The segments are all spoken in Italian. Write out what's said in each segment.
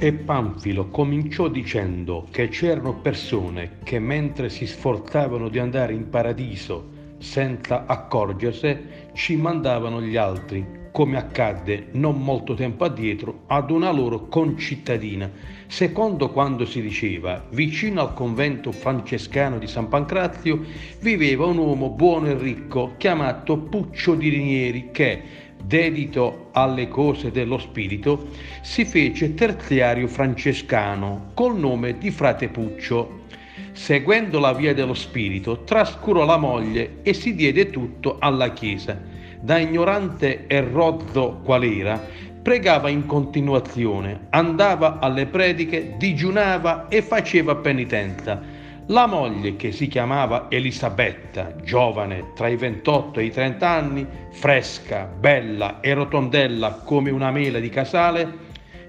E Panfilo cominciò dicendo che c'erano persone che mentre si sforzavano di andare in paradiso senza accorgersene, ci mandavano gli altri, come accadde non molto tempo addietro ad una loro concittadina, secondo quando si diceva, vicino al convento francescano di San Pancrazio viveva un uomo buono e ricco chiamato Puccio di Rinieri che, dedito alle cose dello spirito, si fece terziario francescano col nome di frate Puccio. Seguendo la via dello spirito, trascurò la moglie e si diede tutto alla Chiesa. Da ignorante e rozzo qual era, pregava in continuazione, andava alle prediche, digiunava e faceva penitenza la moglie, che si chiamava Elisabetta, giovane tra i 28 e i 30 anni, fresca, bella e rotondella come una mela di casale,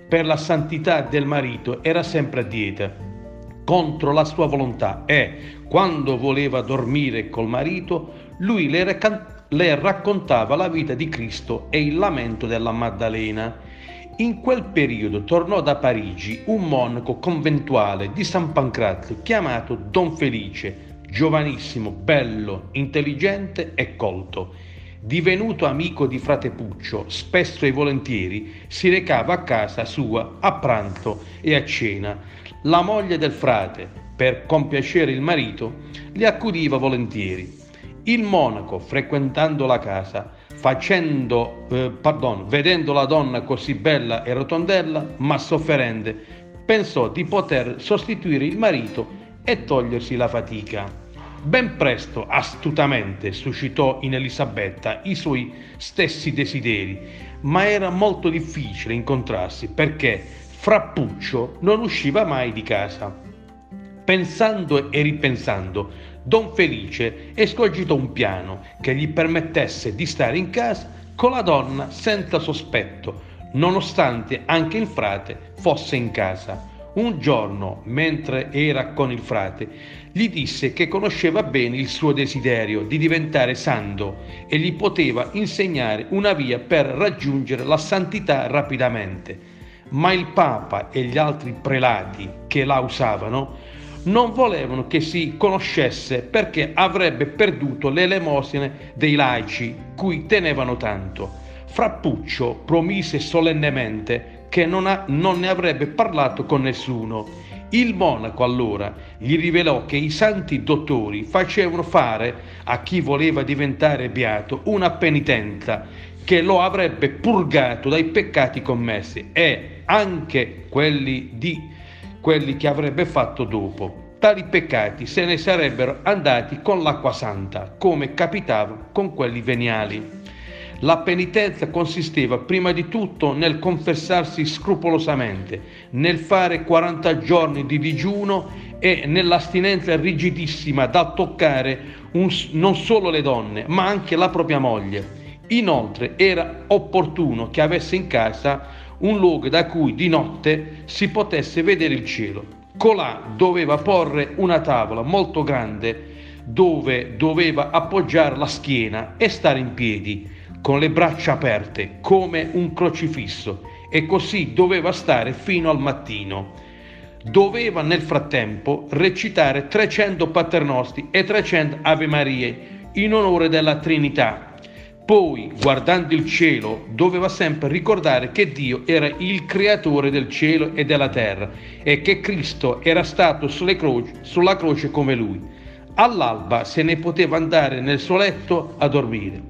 per la santità del marito era sempre a dieta, contro la sua volontà e, quando voleva dormire col marito, lui le, le raccontava la vita di Cristo e il lamento della Maddalena in quel periodo tornò da Parigi un monaco conventuale di San Pancrazio chiamato Don Felice, giovanissimo, bello, intelligente e colto. Divenuto amico di frate Puccio, spesso e volentieri si recava a casa sua a pranzo e a cena. La moglie del frate, per compiacere il marito, li accudiva volentieri. Il monaco, frequentando la casa, facendo, eh, pardon, vedendo la donna così bella e rotondella, ma sofferente, pensò di poter sostituire il marito e togliersi la fatica. Ben presto, astutamente, suscitò in Elisabetta i suoi stessi desideri, ma era molto difficile incontrarsi perché Frappuccio non usciva mai di casa. Pensando e ripensando, Don Felice escogitò un piano che gli permettesse di stare in casa con la donna senza sospetto, nonostante anche il frate fosse in casa. Un giorno, mentre era con il frate, gli disse che conosceva bene il suo desiderio di diventare santo e gli poteva insegnare una via per raggiungere la santità rapidamente. Ma il Papa e gli altri prelati che la usavano non volevano che si conoscesse perché avrebbe perduto le dei laici, cui tenevano tanto. Frappuccio promise solennemente che non, ha, non, ne avrebbe parlato con nessuno. Il monaco allora gli rivelò che i santi dottori facevano fare a chi voleva diventare beato una penitenza che lo avrebbe purgato dai peccati commessi e anche quelli di quelli che avrebbe fatto dopo. Tali peccati se ne sarebbero andati con l'acqua santa, come capitava con quelli veniali. La penitenza consisteva prima di tutto nel confessarsi scrupolosamente, nel fare 40 giorni di digiuno e nell'astinenza rigidissima da toccare un, non solo le donne, ma anche la propria moglie. Inoltre era opportuno che avesse in casa un luogo da cui di notte si potesse vedere il cielo. Colà doveva porre una tavola molto grande dove doveva appoggiare la schiena e stare in piedi, con le braccia aperte, come un crocifisso, e così doveva stare fino al mattino. Doveva nel frattempo recitare 300 paternosti e 300 Ave Marie in onore della Trinità poi, guardando il cielo, doveva sempre ricordare che Dio era il creatore del cielo e della terra e che Cristo era stato croce, sulla croce come lui. All'alba se ne poteva andare nel suo letto a dormire.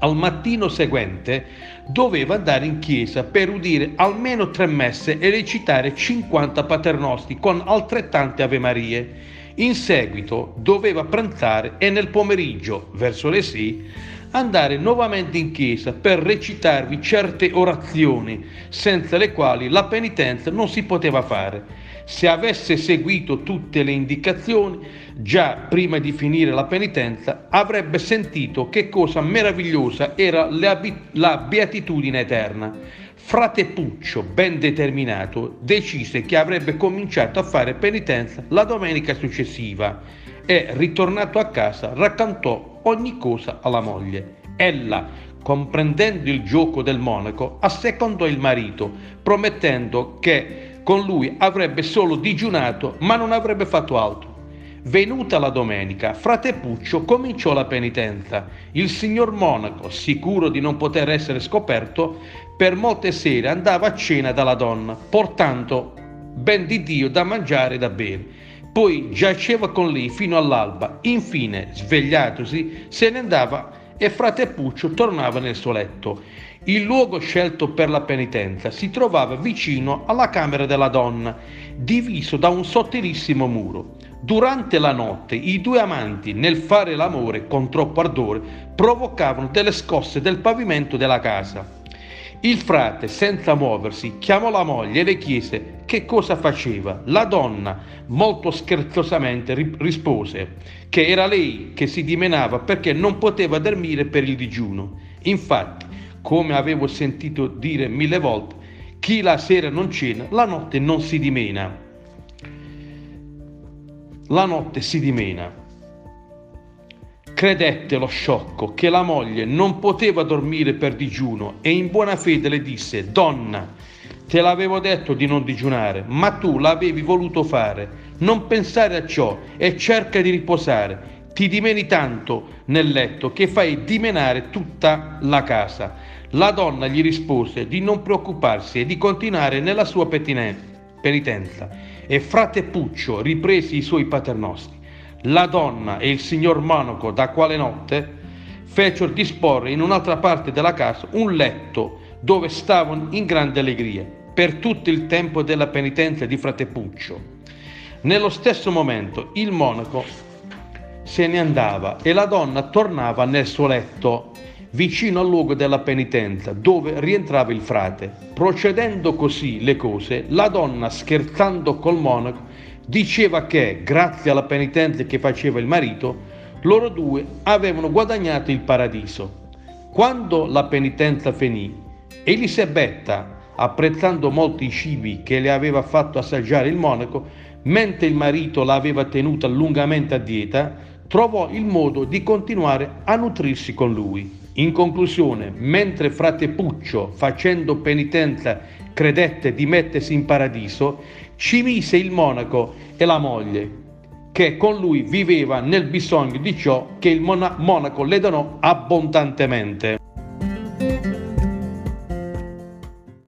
Al mattino seguente doveva andare in chiesa per udire almeno tre messe e recitare 50 paternosti con altrettante Ave Marie. In seguito doveva pranzare e nel pomeriggio, verso le 6, andare nuovamente in chiesa per recitarvi certe orazioni, senza le quali la penitenza non si poteva fare. Se avesse seguito tutte le indicazioni, già prima di finire la penitenza, avrebbe sentito che cosa meravigliosa era la beatitudine eterna. Frate Puccio, ben determinato, decise che avrebbe cominciato a fare penitenza la domenica successiva e, ritornato a casa, raccontò ogni cosa alla moglie. Ella, comprendendo il gioco del monaco, assecondò il marito, promettendo che con lui avrebbe solo digiunato, ma non avrebbe fatto altro. Venuta la domenica, frate Puccio cominciò la penitenza. Il signor monaco, sicuro di non poter essere scoperto, per molte sere andava a cena dalla donna, portando ben di Dio da mangiare e da bere. Poi giaceva con lei fino all'alba. Infine, svegliatosi, se ne andava e frate Puccio tornava nel suo letto. Il luogo scelto per la penitenza si trovava vicino alla camera della donna, diviso da un sottilissimo muro. Durante la notte i due amanti, nel fare l'amore con troppo ardore, provocavano delle scosse del pavimento della casa. Il frate, senza muoversi, chiamò la moglie e le chiese che cosa faceva. La donna, molto scherzosamente, rispose che era lei che si dimenava perché non poteva dormire per il digiuno. Infatti, come avevo sentito dire mille volte, chi la sera non cena, la notte non si dimena. La notte si dimena. Credette lo sciocco che la moglie non poteva dormire per digiuno e in buona fede le disse, Donna, te l'avevo detto di non digiunare, ma tu l'avevi voluto fare. Non pensare a ciò e cerca di riposare. Ti dimeni tanto nel letto che fai dimenare tutta la casa. La donna gli rispose di non preoccuparsi e di continuare nella sua penitenza. E frate Puccio riprese i suoi paternostri la donna e il signor monaco da quale notte fecero disporre in un'altra parte della casa un letto dove stavano in grande allegria per tutto il tempo della penitenza di frate Puccio. Nello stesso momento il monaco se ne andava e la donna tornava nel suo letto vicino al luogo della penitenza dove rientrava il frate. Procedendo così le cose, la donna scherzando col monaco diceva che, grazie alla penitenza che faceva il marito, loro due avevano guadagnato il paradiso. Quando la penitenza finì, Elisabetta, apprezzando molto i cibi che le aveva fatto assaggiare il monaco, mentre il marito l'aveva tenuta lungamente a dieta, trovò il modo di continuare a nutrirsi con lui. In conclusione, mentre frate Puccio, facendo penitenza, credette di mettersi in paradiso, ci mise il monaco e la moglie, che con lui viveva nel bisogno di ciò che il monaco le donò abbondantemente.